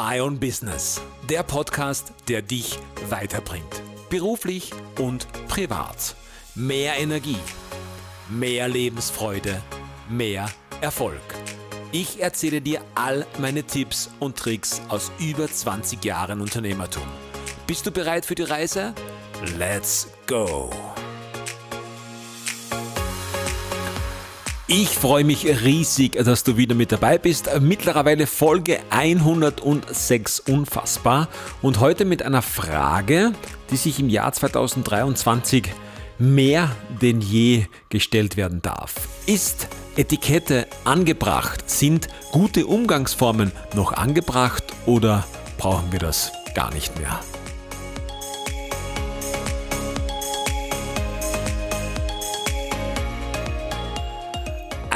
My Own Business, der Podcast, der dich weiterbringt. Beruflich und privat. Mehr Energie, mehr Lebensfreude, mehr Erfolg. Ich erzähle dir all meine Tipps und Tricks aus über 20 Jahren Unternehmertum. Bist du bereit für die Reise? Let's go! Ich freue mich riesig, dass du wieder mit dabei bist. Mittlerweile Folge 106 unfassbar und heute mit einer Frage, die sich im Jahr 2023 mehr denn je gestellt werden darf. Ist Etikette angebracht? Sind gute Umgangsformen noch angebracht oder brauchen wir das gar nicht mehr?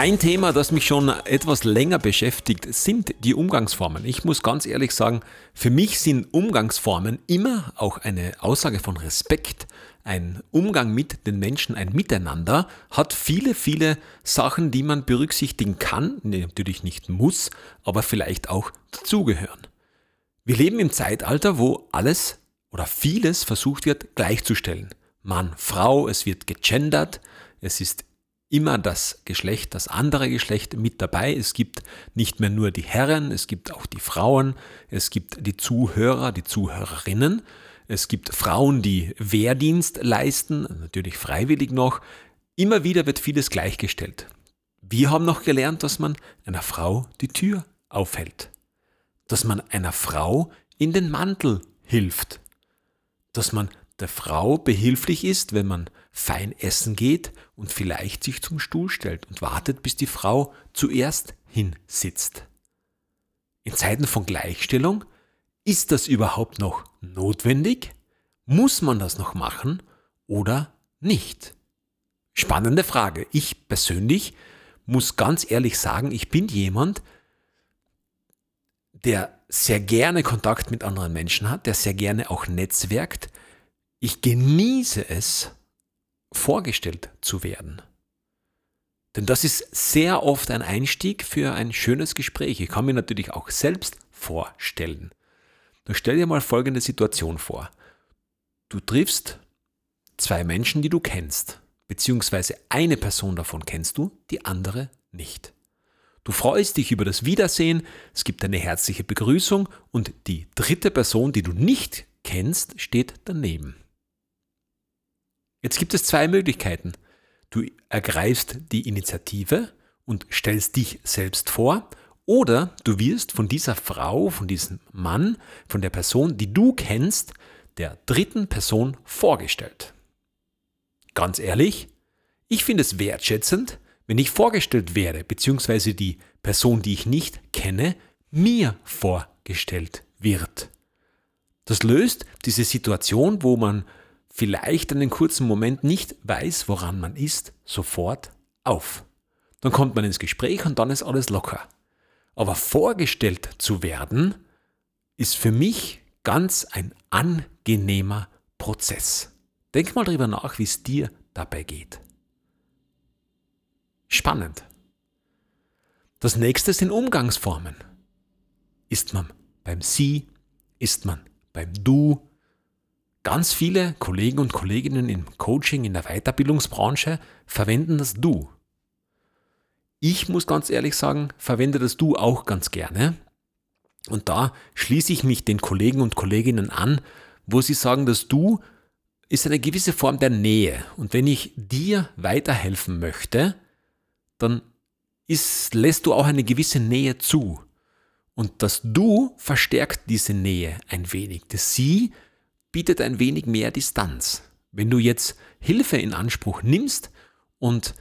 Ein Thema, das mich schon etwas länger beschäftigt, sind die Umgangsformen. Ich muss ganz ehrlich sagen, für mich sind Umgangsformen immer auch eine Aussage von Respekt. Ein Umgang mit den Menschen, ein Miteinander, hat viele, viele Sachen, die man berücksichtigen kann, natürlich nicht muss, aber vielleicht auch dazugehören. Wir leben im Zeitalter, wo alles oder vieles versucht wird gleichzustellen. Mann, Frau, es wird gegendert, es ist immer das Geschlecht, das andere Geschlecht mit dabei. Es gibt nicht mehr nur die Herren, es gibt auch die Frauen, es gibt die Zuhörer, die Zuhörerinnen, es gibt Frauen, die Wehrdienst leisten, natürlich freiwillig noch. Immer wieder wird vieles gleichgestellt. Wir haben noch gelernt, dass man einer Frau die Tür aufhält, dass man einer Frau in den Mantel hilft, dass man der Frau behilflich ist, wenn man fein essen geht und vielleicht sich zum Stuhl stellt und wartet, bis die Frau zuerst hinsitzt. In Zeiten von Gleichstellung ist das überhaupt noch notwendig? Muss man das noch machen oder nicht? Spannende Frage. Ich persönlich muss ganz ehrlich sagen, ich bin jemand, der sehr gerne Kontakt mit anderen Menschen hat, der sehr gerne auch netzwerkt. Ich genieße es, vorgestellt zu werden. Denn das ist sehr oft ein Einstieg für ein schönes Gespräch. Ich kann mir natürlich auch selbst vorstellen. Nur stell dir mal folgende Situation vor. Du triffst zwei Menschen, die du kennst, beziehungsweise eine Person davon kennst du, die andere nicht. Du freust dich über das Wiedersehen, es gibt eine herzliche Begrüßung und die dritte Person, die du nicht kennst, steht daneben. Jetzt gibt es zwei Möglichkeiten. Du ergreifst die Initiative und stellst dich selbst vor oder du wirst von dieser Frau, von diesem Mann, von der Person, die du kennst, der dritten Person vorgestellt. Ganz ehrlich, ich finde es wertschätzend, wenn ich vorgestellt werde, beziehungsweise die Person, die ich nicht kenne, mir vorgestellt wird. Das löst diese Situation, wo man vielleicht einen kurzen Moment nicht weiß, woran man ist, sofort auf. Dann kommt man ins Gespräch und dann ist alles locker. Aber vorgestellt zu werden, ist für mich ganz ein angenehmer Prozess. Denk mal drüber nach, wie es dir dabei geht. Spannend. Das nächste sind Umgangsformen. Ist man beim Sie, ist man beim Du, Ganz viele Kollegen und Kolleginnen im Coaching, in der Weiterbildungsbranche verwenden das Du. Ich muss ganz ehrlich sagen, verwende das Du auch ganz gerne. Und da schließe ich mich den Kollegen und Kolleginnen an, wo sie sagen, das Du ist eine gewisse Form der Nähe. Und wenn ich dir weiterhelfen möchte, dann ist, lässt du auch eine gewisse Nähe zu. Und das Du verstärkt diese Nähe ein wenig. Das Sie bietet ein wenig mehr Distanz. Wenn du jetzt Hilfe in Anspruch nimmst und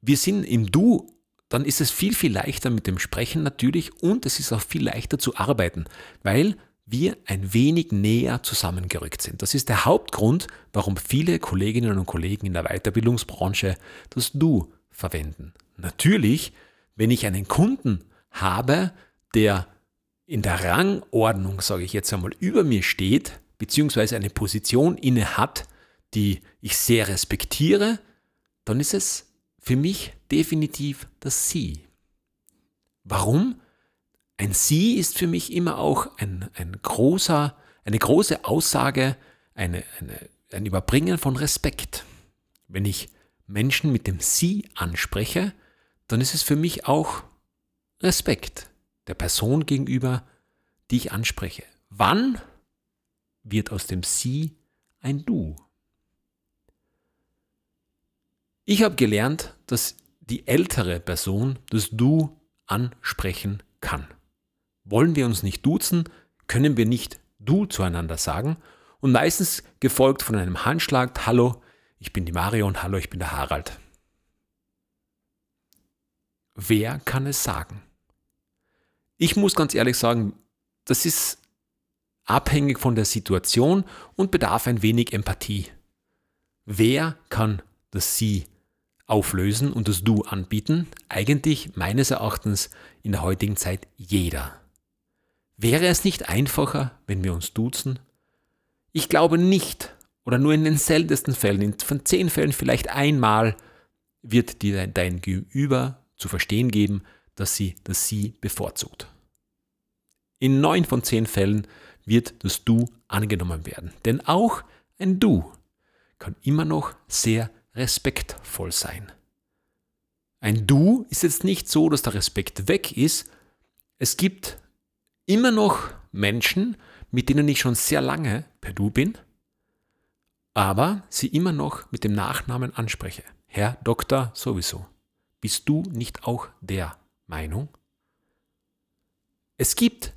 wir sind im Du, dann ist es viel, viel leichter mit dem Sprechen natürlich und es ist auch viel leichter zu arbeiten, weil wir ein wenig näher zusammengerückt sind. Das ist der Hauptgrund, warum viele Kolleginnen und Kollegen in der Weiterbildungsbranche das Du verwenden. Natürlich, wenn ich einen Kunden habe, der in der Rangordnung, sage ich jetzt einmal, über mir steht, beziehungsweise eine Position inne hat, die ich sehr respektiere, dann ist es für mich definitiv das Sie. Warum? Ein Sie ist für mich immer auch ein, ein großer, eine große Aussage, eine, eine, ein Überbringen von Respekt. Wenn ich Menschen mit dem Sie anspreche, dann ist es für mich auch Respekt der Person gegenüber, die ich anspreche. Wann wird aus dem Sie ein Du? Ich habe gelernt, dass die ältere Person das Du ansprechen kann. Wollen wir uns nicht duzen, können wir nicht Du zueinander sagen und meistens gefolgt von einem Handschlag, Hallo, ich bin die Marion, hallo, ich bin der Harald. Wer kann es sagen? Ich muss ganz ehrlich sagen, das ist abhängig von der Situation und bedarf ein wenig Empathie. Wer kann das Sie auflösen und das Du anbieten? Eigentlich meines Erachtens in der heutigen Zeit jeder. Wäre es nicht einfacher, wenn wir uns duzen? Ich glaube nicht, oder nur in den seltensten Fällen, von zehn Fällen vielleicht einmal, wird dir dein Gegenüber zu verstehen geben, dass sie das Sie bevorzugt. In neun von zehn Fällen wird das Du angenommen werden. Denn auch ein Du kann immer noch sehr respektvoll sein. Ein Du ist jetzt nicht so, dass der Respekt weg ist. Es gibt immer noch Menschen, mit denen ich schon sehr lange per Du bin, aber sie immer noch mit dem Nachnamen anspreche. Herr Doktor sowieso. Bist du nicht auch der Meinung? Es gibt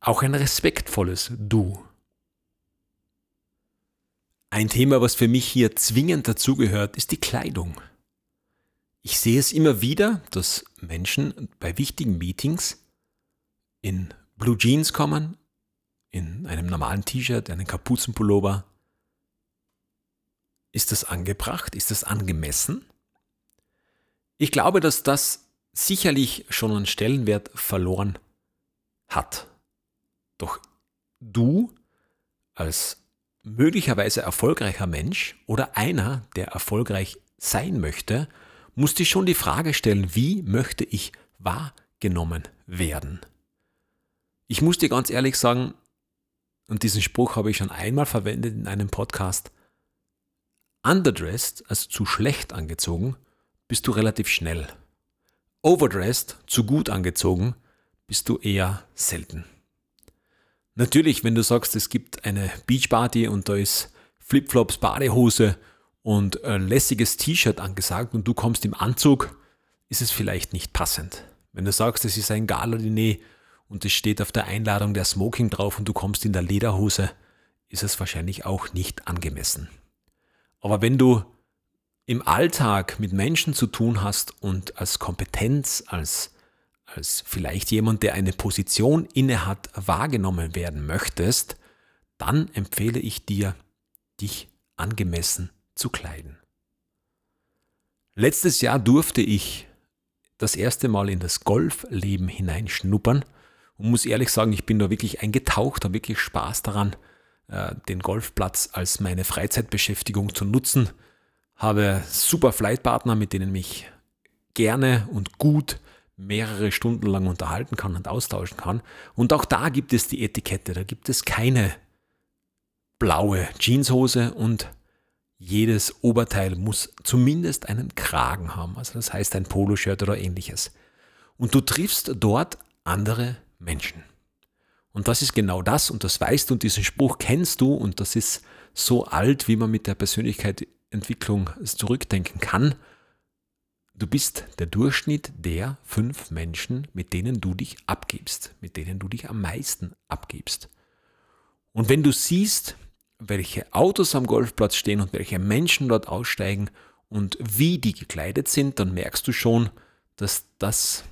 auch ein respektvolles Du. Ein Thema, was für mich hier zwingend dazugehört, ist die Kleidung. Ich sehe es immer wieder, dass Menschen bei wichtigen Meetings in Blue Jeans kommen, in einem normalen T-Shirt, einem Kapuzenpullover. Ist das angebracht? Ist das angemessen? Ich glaube, dass das sicherlich schon einen Stellenwert verloren hat. Doch du als möglicherweise erfolgreicher Mensch oder einer, der erfolgreich sein möchte, musst dir schon die Frage stellen, wie möchte ich wahrgenommen werden? Ich muss dir ganz ehrlich sagen, und diesen Spruch habe ich schon einmal verwendet in einem Podcast, underdressed, also zu schlecht angezogen, bist du relativ schnell. Overdressed, zu gut angezogen, bist du eher selten. Natürlich, wenn du sagst, es gibt eine Beachparty und da ist Flipflops, Badehose und ein lässiges T-Shirt angesagt und du kommst im Anzug, ist es vielleicht nicht passend. Wenn du sagst, es ist ein Gala-Diner und es steht auf der Einladung der Smoking drauf und du kommst in der Lederhose, ist es wahrscheinlich auch nicht angemessen. Aber wenn du im Alltag mit Menschen zu tun hast und als Kompetenz, als als vielleicht jemand, der eine Position innehat, wahrgenommen werden möchtest, dann empfehle ich dir, dich angemessen zu kleiden. Letztes Jahr durfte ich das erste Mal in das Golfleben hineinschnuppern und muss ehrlich sagen, ich bin da wirklich eingetaucht, habe wirklich Spaß daran, äh, den Golfplatz als meine Freizeitbeschäftigung zu nutzen. Habe super Flightpartner, mit denen mich gerne und gut mehrere Stunden lang unterhalten kann und austauschen kann. Und auch da gibt es die Etikette, da gibt es keine blaue Jeanshose und jedes Oberteil muss zumindest einen Kragen haben, also das heißt ein Poloshirt oder ähnliches. Und du triffst dort andere Menschen. Und das ist genau das und das weißt du und diesen Spruch kennst du und das ist so alt, wie man mit der Persönlichkeitsentwicklung zurückdenken kann. Du bist der Durchschnitt der fünf Menschen, mit denen du dich abgibst, mit denen du dich am meisten abgibst. Und wenn du siehst, welche Autos am Golfplatz stehen und welche Menschen dort aussteigen und wie die gekleidet sind, dann merkst du schon, dass das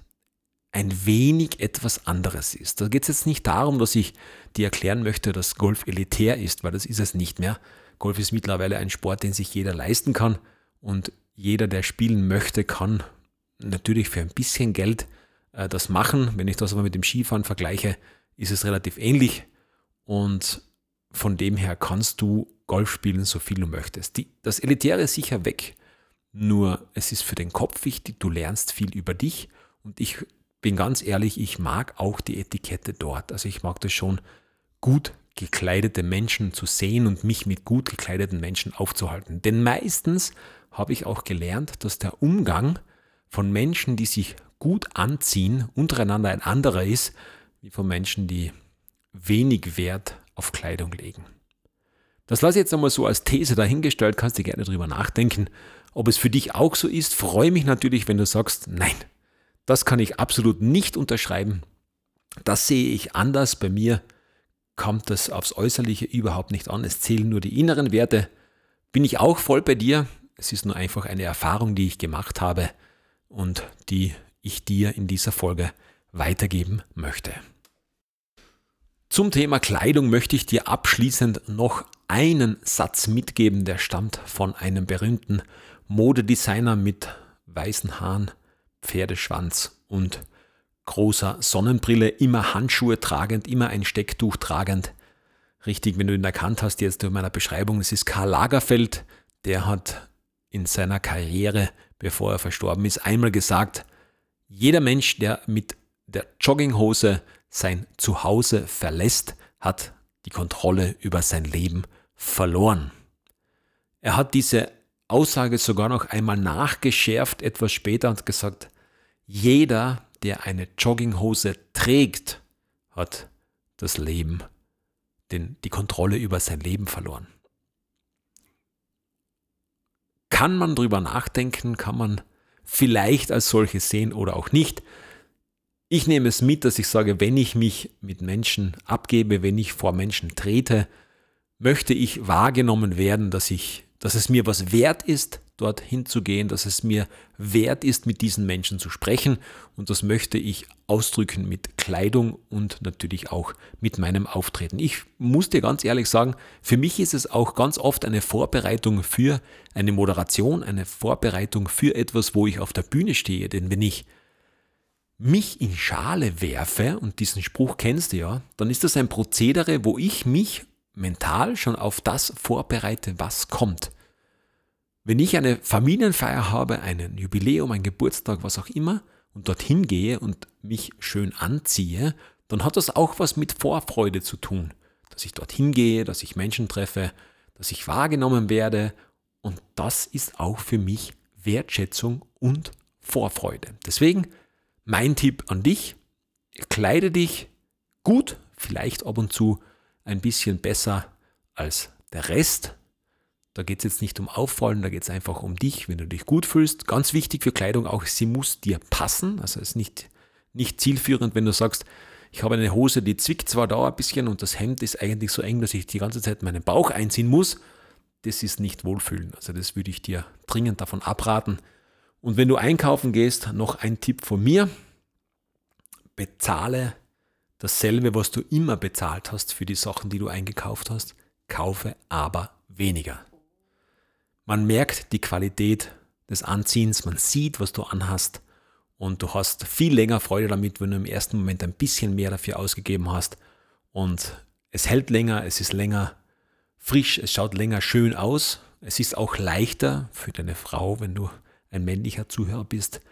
ein wenig etwas anderes ist. Da geht es jetzt nicht darum, dass ich dir erklären möchte, dass Golf elitär ist, weil das ist es nicht mehr. Golf ist mittlerweile ein Sport, den sich jeder leisten kann und jeder, der spielen möchte, kann natürlich für ein bisschen Geld äh, das machen. Wenn ich das aber mit dem Skifahren vergleiche, ist es relativ ähnlich. Und von dem her kannst du Golf spielen, so viel du möchtest. Die, das Elitäre ist sicher weg. Nur es ist für den Kopf wichtig, du lernst viel über dich. Und ich bin ganz ehrlich, ich mag auch die Etikette dort. Also ich mag das schon gut gekleidete Menschen zu sehen und mich mit gut gekleideten Menschen aufzuhalten. Denn meistens habe ich auch gelernt, dass der Umgang von Menschen, die sich gut anziehen, untereinander ein anderer ist, wie von Menschen, die wenig Wert auf Kleidung legen. Das lasse ich jetzt einmal so als These dahingestellt, kannst du gerne drüber nachdenken. Ob es für dich auch so ist, freue mich natürlich, wenn du sagst, nein, das kann ich absolut nicht unterschreiben. Das sehe ich anders. Bei mir kommt das aufs Äußerliche überhaupt nicht an. Es zählen nur die inneren Werte. Bin ich auch voll bei dir. Es ist nur einfach eine Erfahrung, die ich gemacht habe und die ich dir in dieser Folge weitergeben möchte. Zum Thema Kleidung möchte ich dir abschließend noch einen Satz mitgeben, der stammt von einem berühmten Modedesigner mit weißen Haaren, Pferdeschwanz und großer Sonnenbrille, immer Handschuhe tragend, immer ein Stecktuch tragend. Richtig, wenn du ihn erkannt hast jetzt in meiner Beschreibung, es ist Karl Lagerfeld, der hat in seiner Karriere, bevor er verstorben ist, einmal gesagt, jeder Mensch, der mit der Jogginghose sein Zuhause verlässt, hat die Kontrolle über sein Leben verloren. Er hat diese Aussage sogar noch einmal nachgeschärft, etwas später und gesagt, jeder, der eine Jogginghose trägt, hat das Leben, den, die Kontrolle über sein Leben verloren. Kann man drüber nachdenken, kann man vielleicht als solche sehen oder auch nicht. Ich nehme es mit, dass ich sage, wenn ich mich mit Menschen abgebe, wenn ich vor Menschen trete, möchte ich wahrgenommen werden, dass ich, dass es mir was wert ist, dorthin zu gehen, dass es mir wert ist, mit diesen Menschen zu sprechen. Und das möchte ich ausdrücken mit Kleidung und natürlich auch mit meinem Auftreten. Ich muss dir ganz ehrlich sagen, für mich ist es auch ganz oft eine Vorbereitung für eine Moderation, eine Vorbereitung für etwas, wo ich auf der Bühne stehe. Denn wenn ich mich in Schale werfe, und diesen Spruch kennst du ja, dann ist das ein Prozedere, wo ich mich mental schon auf das vorbereite, was kommt. Wenn ich eine Familienfeier habe, einen Jubiläum, ein Geburtstag, was auch immer, und dorthin gehe und mich schön anziehe, dann hat das auch was mit Vorfreude zu tun. Dass ich dorthin gehe, dass ich Menschen treffe, dass ich wahrgenommen werde. Und das ist auch für mich Wertschätzung und Vorfreude. Deswegen mein Tipp an dich, kleide dich gut, vielleicht ab und zu ein bisschen besser als der Rest. Da geht es jetzt nicht um Auffallen, da geht es einfach um dich, wenn du dich gut fühlst. Ganz wichtig für Kleidung auch, sie muss dir passen. Also es ist nicht, nicht zielführend, wenn du sagst, ich habe eine Hose, die zwickt zwar da ein bisschen und das Hemd ist eigentlich so eng, dass ich die ganze Zeit meinen Bauch einziehen muss. Das ist nicht wohlfühlen. Also das würde ich dir dringend davon abraten. Und wenn du einkaufen gehst, noch ein Tipp von mir. Bezahle dasselbe, was du immer bezahlt hast für die Sachen, die du eingekauft hast. Kaufe aber weniger. Man merkt die Qualität des Anziehens, man sieht, was du anhast und du hast viel länger Freude damit, wenn du im ersten Moment ein bisschen mehr dafür ausgegeben hast und es hält länger, es ist länger frisch, es schaut länger schön aus. Es ist auch leichter für deine Frau, wenn du ein männlicher Zuhörer bist.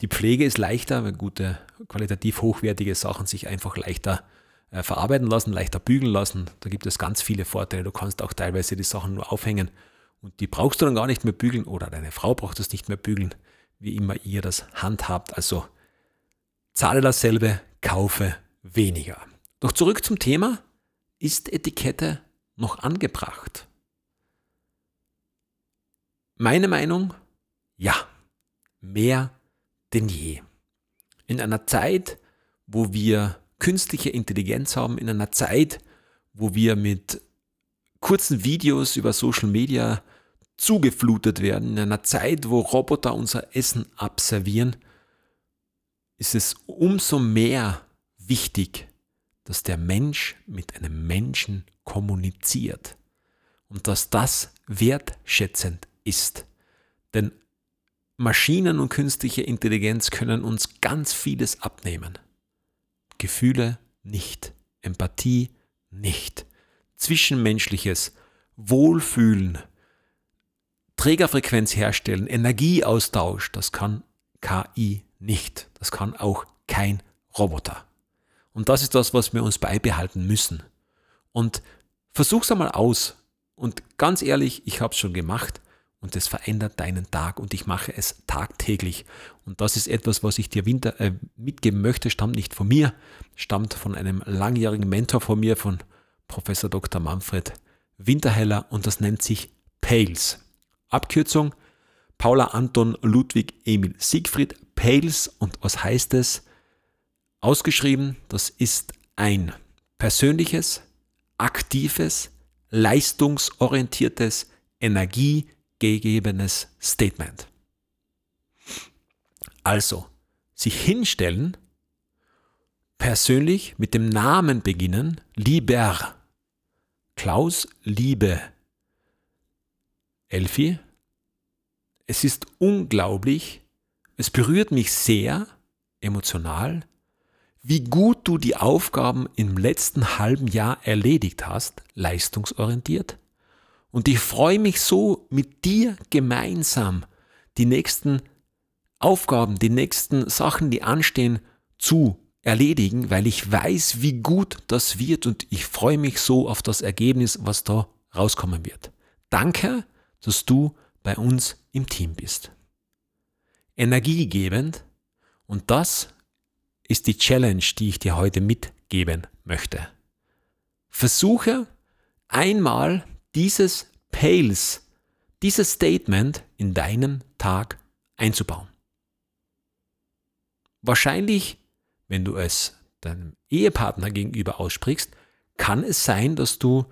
Die Pflege ist leichter, wenn gute, qualitativ hochwertige Sachen sich einfach leichter äh, verarbeiten lassen, leichter bügeln lassen. Da gibt es ganz viele Vorteile. Du kannst auch teilweise die Sachen nur aufhängen und die brauchst du dann gar nicht mehr bügeln oder deine Frau braucht es nicht mehr bügeln, wie immer ihr das handhabt. Also zahle dasselbe, kaufe weniger. Doch zurück zum Thema. Ist Etikette noch angebracht? Meine Meinung? Ja, mehr denn je. In einer Zeit, wo wir künstliche Intelligenz haben, in einer Zeit, wo wir mit kurzen Videos über Social Media zugeflutet werden, in einer Zeit, wo Roboter unser Essen abservieren, ist es umso mehr wichtig, dass der Mensch mit einem Menschen kommuniziert und dass das wertschätzend ist. Denn Maschinen und künstliche Intelligenz können uns ganz vieles abnehmen. Gefühle nicht, Empathie nicht, Zwischenmenschliches, Wohlfühlen, Trägerfrequenz herstellen, Energieaustausch, das kann KI nicht. Das kann auch kein Roboter. Und das ist das, was wir uns beibehalten müssen. Und versuch's einmal aus. Und ganz ehrlich, ich habe es schon gemacht und es verändert deinen Tag und ich mache es tagtäglich. Und das ist etwas, was ich dir winter, äh, mitgeben möchte, stammt nicht von mir, stammt von einem langjährigen Mentor von mir, von Professor Dr. Manfred Winterheller und das nennt sich PALES. Abkürzung Paula Anton Ludwig Emil Siegfried PALES und was heißt es? Ausgeschrieben, das ist ein persönliches, aktives, leistungsorientiertes, energiegegebenes Statement. Also, sich hinstellen, persönlich mit dem Namen beginnen, lieber. Klaus, Liebe. Elfi, es ist unglaublich, es berührt mich sehr emotional, wie gut du die Aufgaben im letzten halben Jahr erledigt hast, leistungsorientiert. Und ich freue mich so, mit dir gemeinsam die nächsten Aufgaben, die nächsten Sachen, die anstehen, zu erledigen, weil ich weiß, wie gut das wird und ich freue mich so auf das Ergebnis, was da rauskommen wird. Danke, dass du bei uns im Team bist. Energiegebend und das ist die Challenge, die ich dir heute mitgeben möchte. Versuche einmal dieses Pales, dieses Statement in deinen Tag einzubauen. Wahrscheinlich, wenn du es deinem Ehepartner gegenüber aussprichst, kann es sein, dass du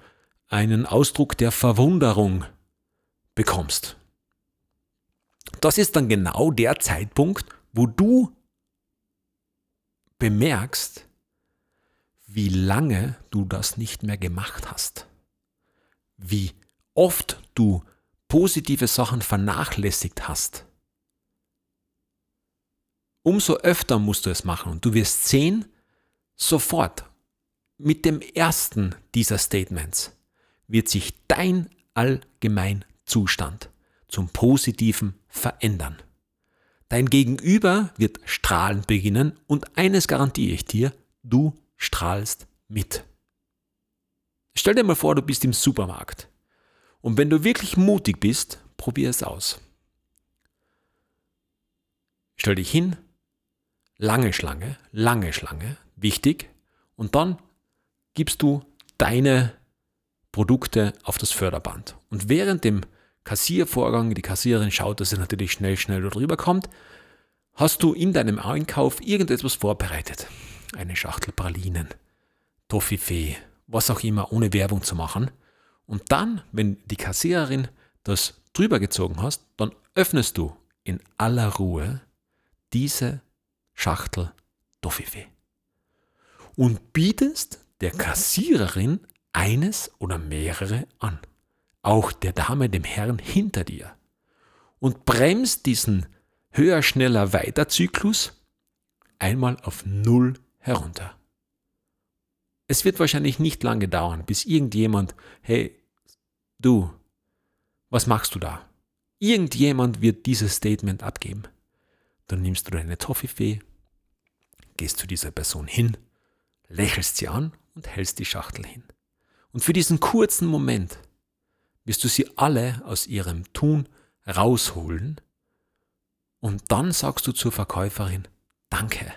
einen Ausdruck der Verwunderung bekommst. Das ist dann genau der Zeitpunkt, wo du bemerkst, wie lange du das nicht mehr gemacht hast, wie oft du positive Sachen vernachlässigt hast. Umso öfter musst du es machen und du wirst sehen, sofort mit dem ersten dieser Statements wird sich dein Allgemeinzustand zum Positiven verändern. Dein Gegenüber wird strahlend beginnen und eines garantiere ich dir, du strahlst mit. Stell dir mal vor, du bist im Supermarkt. Und wenn du wirklich mutig bist, probier es aus. Stell dich hin, lange Schlange, lange Schlange, wichtig, und dann gibst du deine Produkte auf das Förderband. Und während dem Kassiervorgang, die Kassiererin schaut, dass sie natürlich schnell, schnell drüber kommt, hast du in deinem Einkauf irgendetwas vorbereitet. Eine Schachtel Pralinen, Toffifee, was auch immer, ohne Werbung zu machen. Und dann, wenn die Kassiererin das drüber gezogen hast, dann öffnest du in aller Ruhe diese Schachtel Toffifee und bietest der Kassiererin eines oder mehrere an auch der Dame, dem Herrn hinter dir und bremst diesen höher, schneller, weiter Zyklus einmal auf Null herunter. Es wird wahrscheinlich nicht lange dauern, bis irgendjemand, hey, du, was machst du da? Irgendjemand wird dieses Statement abgeben. Dann nimmst du deine Toffifee, gehst zu dieser Person hin, lächelst sie an und hältst die Schachtel hin. Und für diesen kurzen Moment wirst du sie alle aus ihrem Tun rausholen und dann sagst du zur Verkäuferin, danke.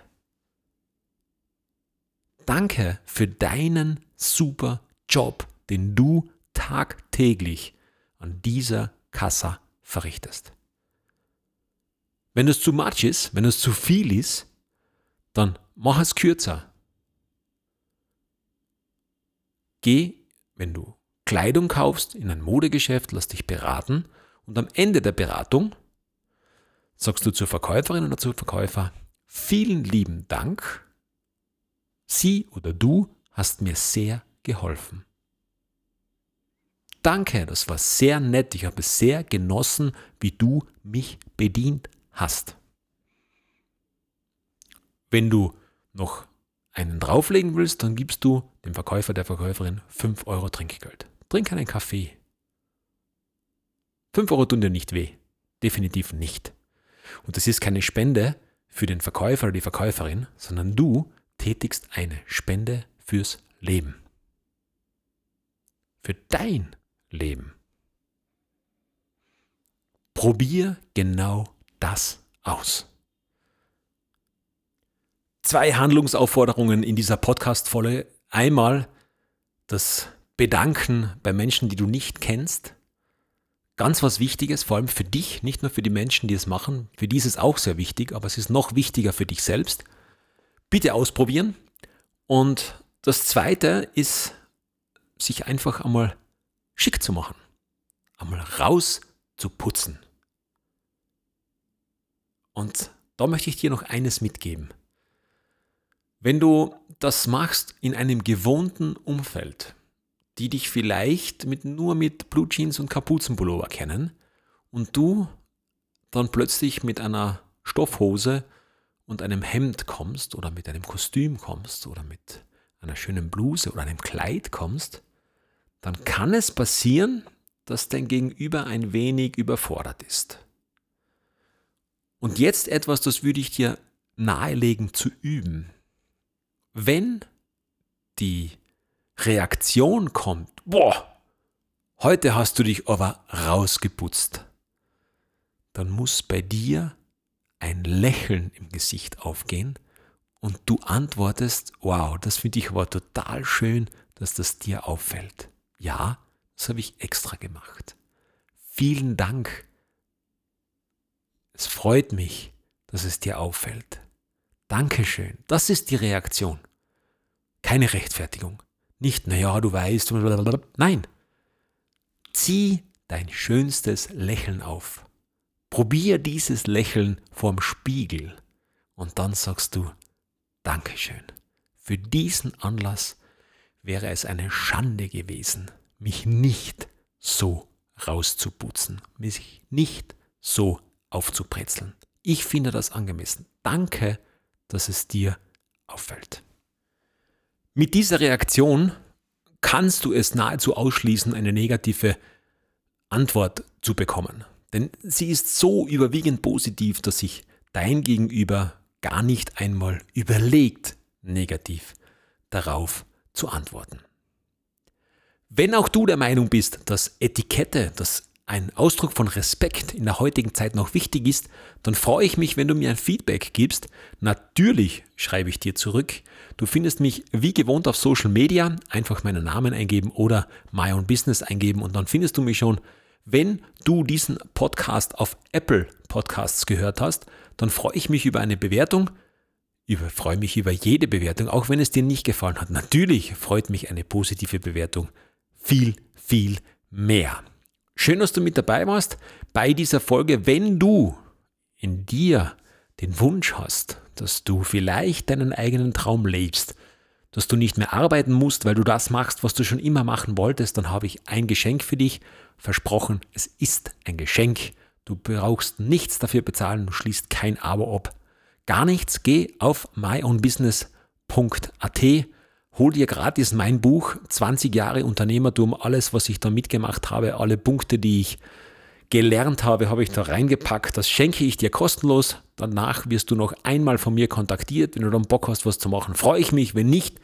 Danke für deinen super Job, den du tagtäglich an dieser Kassa verrichtest. Wenn es zu much ist, wenn es zu viel ist, dann mach es kürzer. Geh, wenn du Kleidung kaufst, in ein Modegeschäft, lass dich beraten und am Ende der Beratung sagst du zur Verkäuferin oder zum Verkäufer, vielen lieben Dank, Sie oder du hast mir sehr geholfen. Danke, das war sehr nett, ich habe es sehr genossen, wie du mich bedient hast. Wenn du noch einen drauflegen willst, dann gibst du dem Verkäufer, der Verkäuferin 5 Euro Trinkgeld. Trink einen Kaffee. 5 Euro tun dir nicht weh. Definitiv nicht. Und das ist keine Spende, für den Verkäufer oder die Verkäuferin, sondern du tätigst eine Spende fürs Leben. Für dein Leben. Probier genau das aus. Zwei Handlungsaufforderungen in dieser Podcast-Folge. Einmal das Bedanken bei Menschen, die du nicht kennst. Ganz was Wichtiges, vor allem für dich, nicht nur für die Menschen, die es machen. Für die ist es auch sehr wichtig, aber es ist noch wichtiger für dich selbst. Bitte ausprobieren. Und das Zweite ist, sich einfach einmal schick zu machen. Einmal raus zu putzen. Und da möchte ich dir noch eines mitgeben. Wenn du das machst in einem gewohnten Umfeld, die dich vielleicht mit, nur mit Blue Jeans und Kapuzenpullover kennen und du dann plötzlich mit einer Stoffhose und einem Hemd kommst oder mit einem Kostüm kommst oder mit einer schönen Bluse oder einem Kleid kommst, dann kann es passieren, dass dein Gegenüber ein wenig überfordert ist. Und jetzt etwas, das würde ich dir nahelegen zu üben wenn die Reaktion kommt, boah, heute hast du dich aber rausgeputzt, dann muss bei dir ein Lächeln im Gesicht aufgehen und du antwortest, wow, das finde ich aber total schön, dass das dir auffällt. Ja, das habe ich extra gemacht. Vielen Dank. Es freut mich, dass es dir auffällt. Dankeschön. Das ist die Reaktion. Keine Rechtfertigung. Nicht, naja, du weißt. Nein. Zieh dein schönstes Lächeln auf. Probier dieses Lächeln vorm Spiegel und dann sagst du Dankeschön. Für diesen Anlass wäre es eine Schande gewesen, mich nicht so rauszuputzen, mich nicht so aufzubrezeln. Ich finde das angemessen. Danke dass es dir auffällt. Mit dieser Reaktion kannst du es nahezu ausschließen, eine negative Antwort zu bekommen. Denn sie ist so überwiegend positiv, dass sich dein Gegenüber gar nicht einmal überlegt, negativ darauf zu antworten. Wenn auch du der Meinung bist, dass Etikette, das ein Ausdruck von Respekt in der heutigen Zeit noch wichtig ist, dann freue ich mich, wenn du mir ein Feedback gibst. Natürlich schreibe ich dir zurück. Du findest mich wie gewohnt auf Social Media, einfach meinen Namen eingeben oder My Own Business eingeben und dann findest du mich schon. Wenn du diesen Podcast auf Apple Podcasts gehört hast, dann freue ich mich über eine Bewertung. Ich freue mich über jede Bewertung, auch wenn es dir nicht gefallen hat. Natürlich freut mich eine positive Bewertung viel, viel mehr. Schön, dass du mit dabei warst bei dieser Folge. Wenn du in dir den Wunsch hast, dass du vielleicht deinen eigenen Traum lebst, dass du nicht mehr arbeiten musst, weil du das machst, was du schon immer machen wolltest, dann habe ich ein Geschenk für dich. Versprochen, es ist ein Geschenk. Du brauchst nichts dafür bezahlen, du schließt kein Abo ab. Gar nichts, geh auf myownbusiness.at hol dir gratis mein Buch 20 Jahre Unternehmertum, alles, was ich da mitgemacht habe, alle Punkte, die ich gelernt habe, habe ich da reingepackt. Das schenke ich dir kostenlos. Danach wirst du noch einmal von mir kontaktiert. Wenn du dann Bock hast, was zu machen, freue ich mich. Wenn nicht,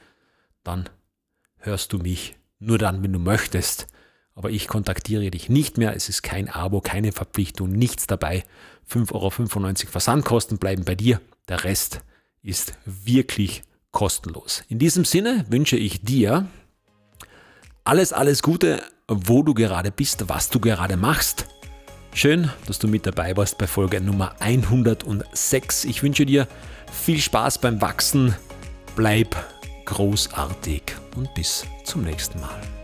dann hörst du mich nur dann, wenn du möchtest. Aber ich kontaktiere dich nicht mehr. Es ist kein Abo, keine Verpflichtung, nichts dabei. 5,95 Euro Versandkosten bleiben bei dir. Der Rest ist wirklich kostenlos. In diesem Sinne wünsche ich dir alles, alles Gute, wo du gerade bist, was du gerade machst. Schön, dass du mit dabei warst bei Folge Nummer 106. Ich wünsche dir viel Spaß beim Wachsen, bleib großartig und bis zum nächsten Mal.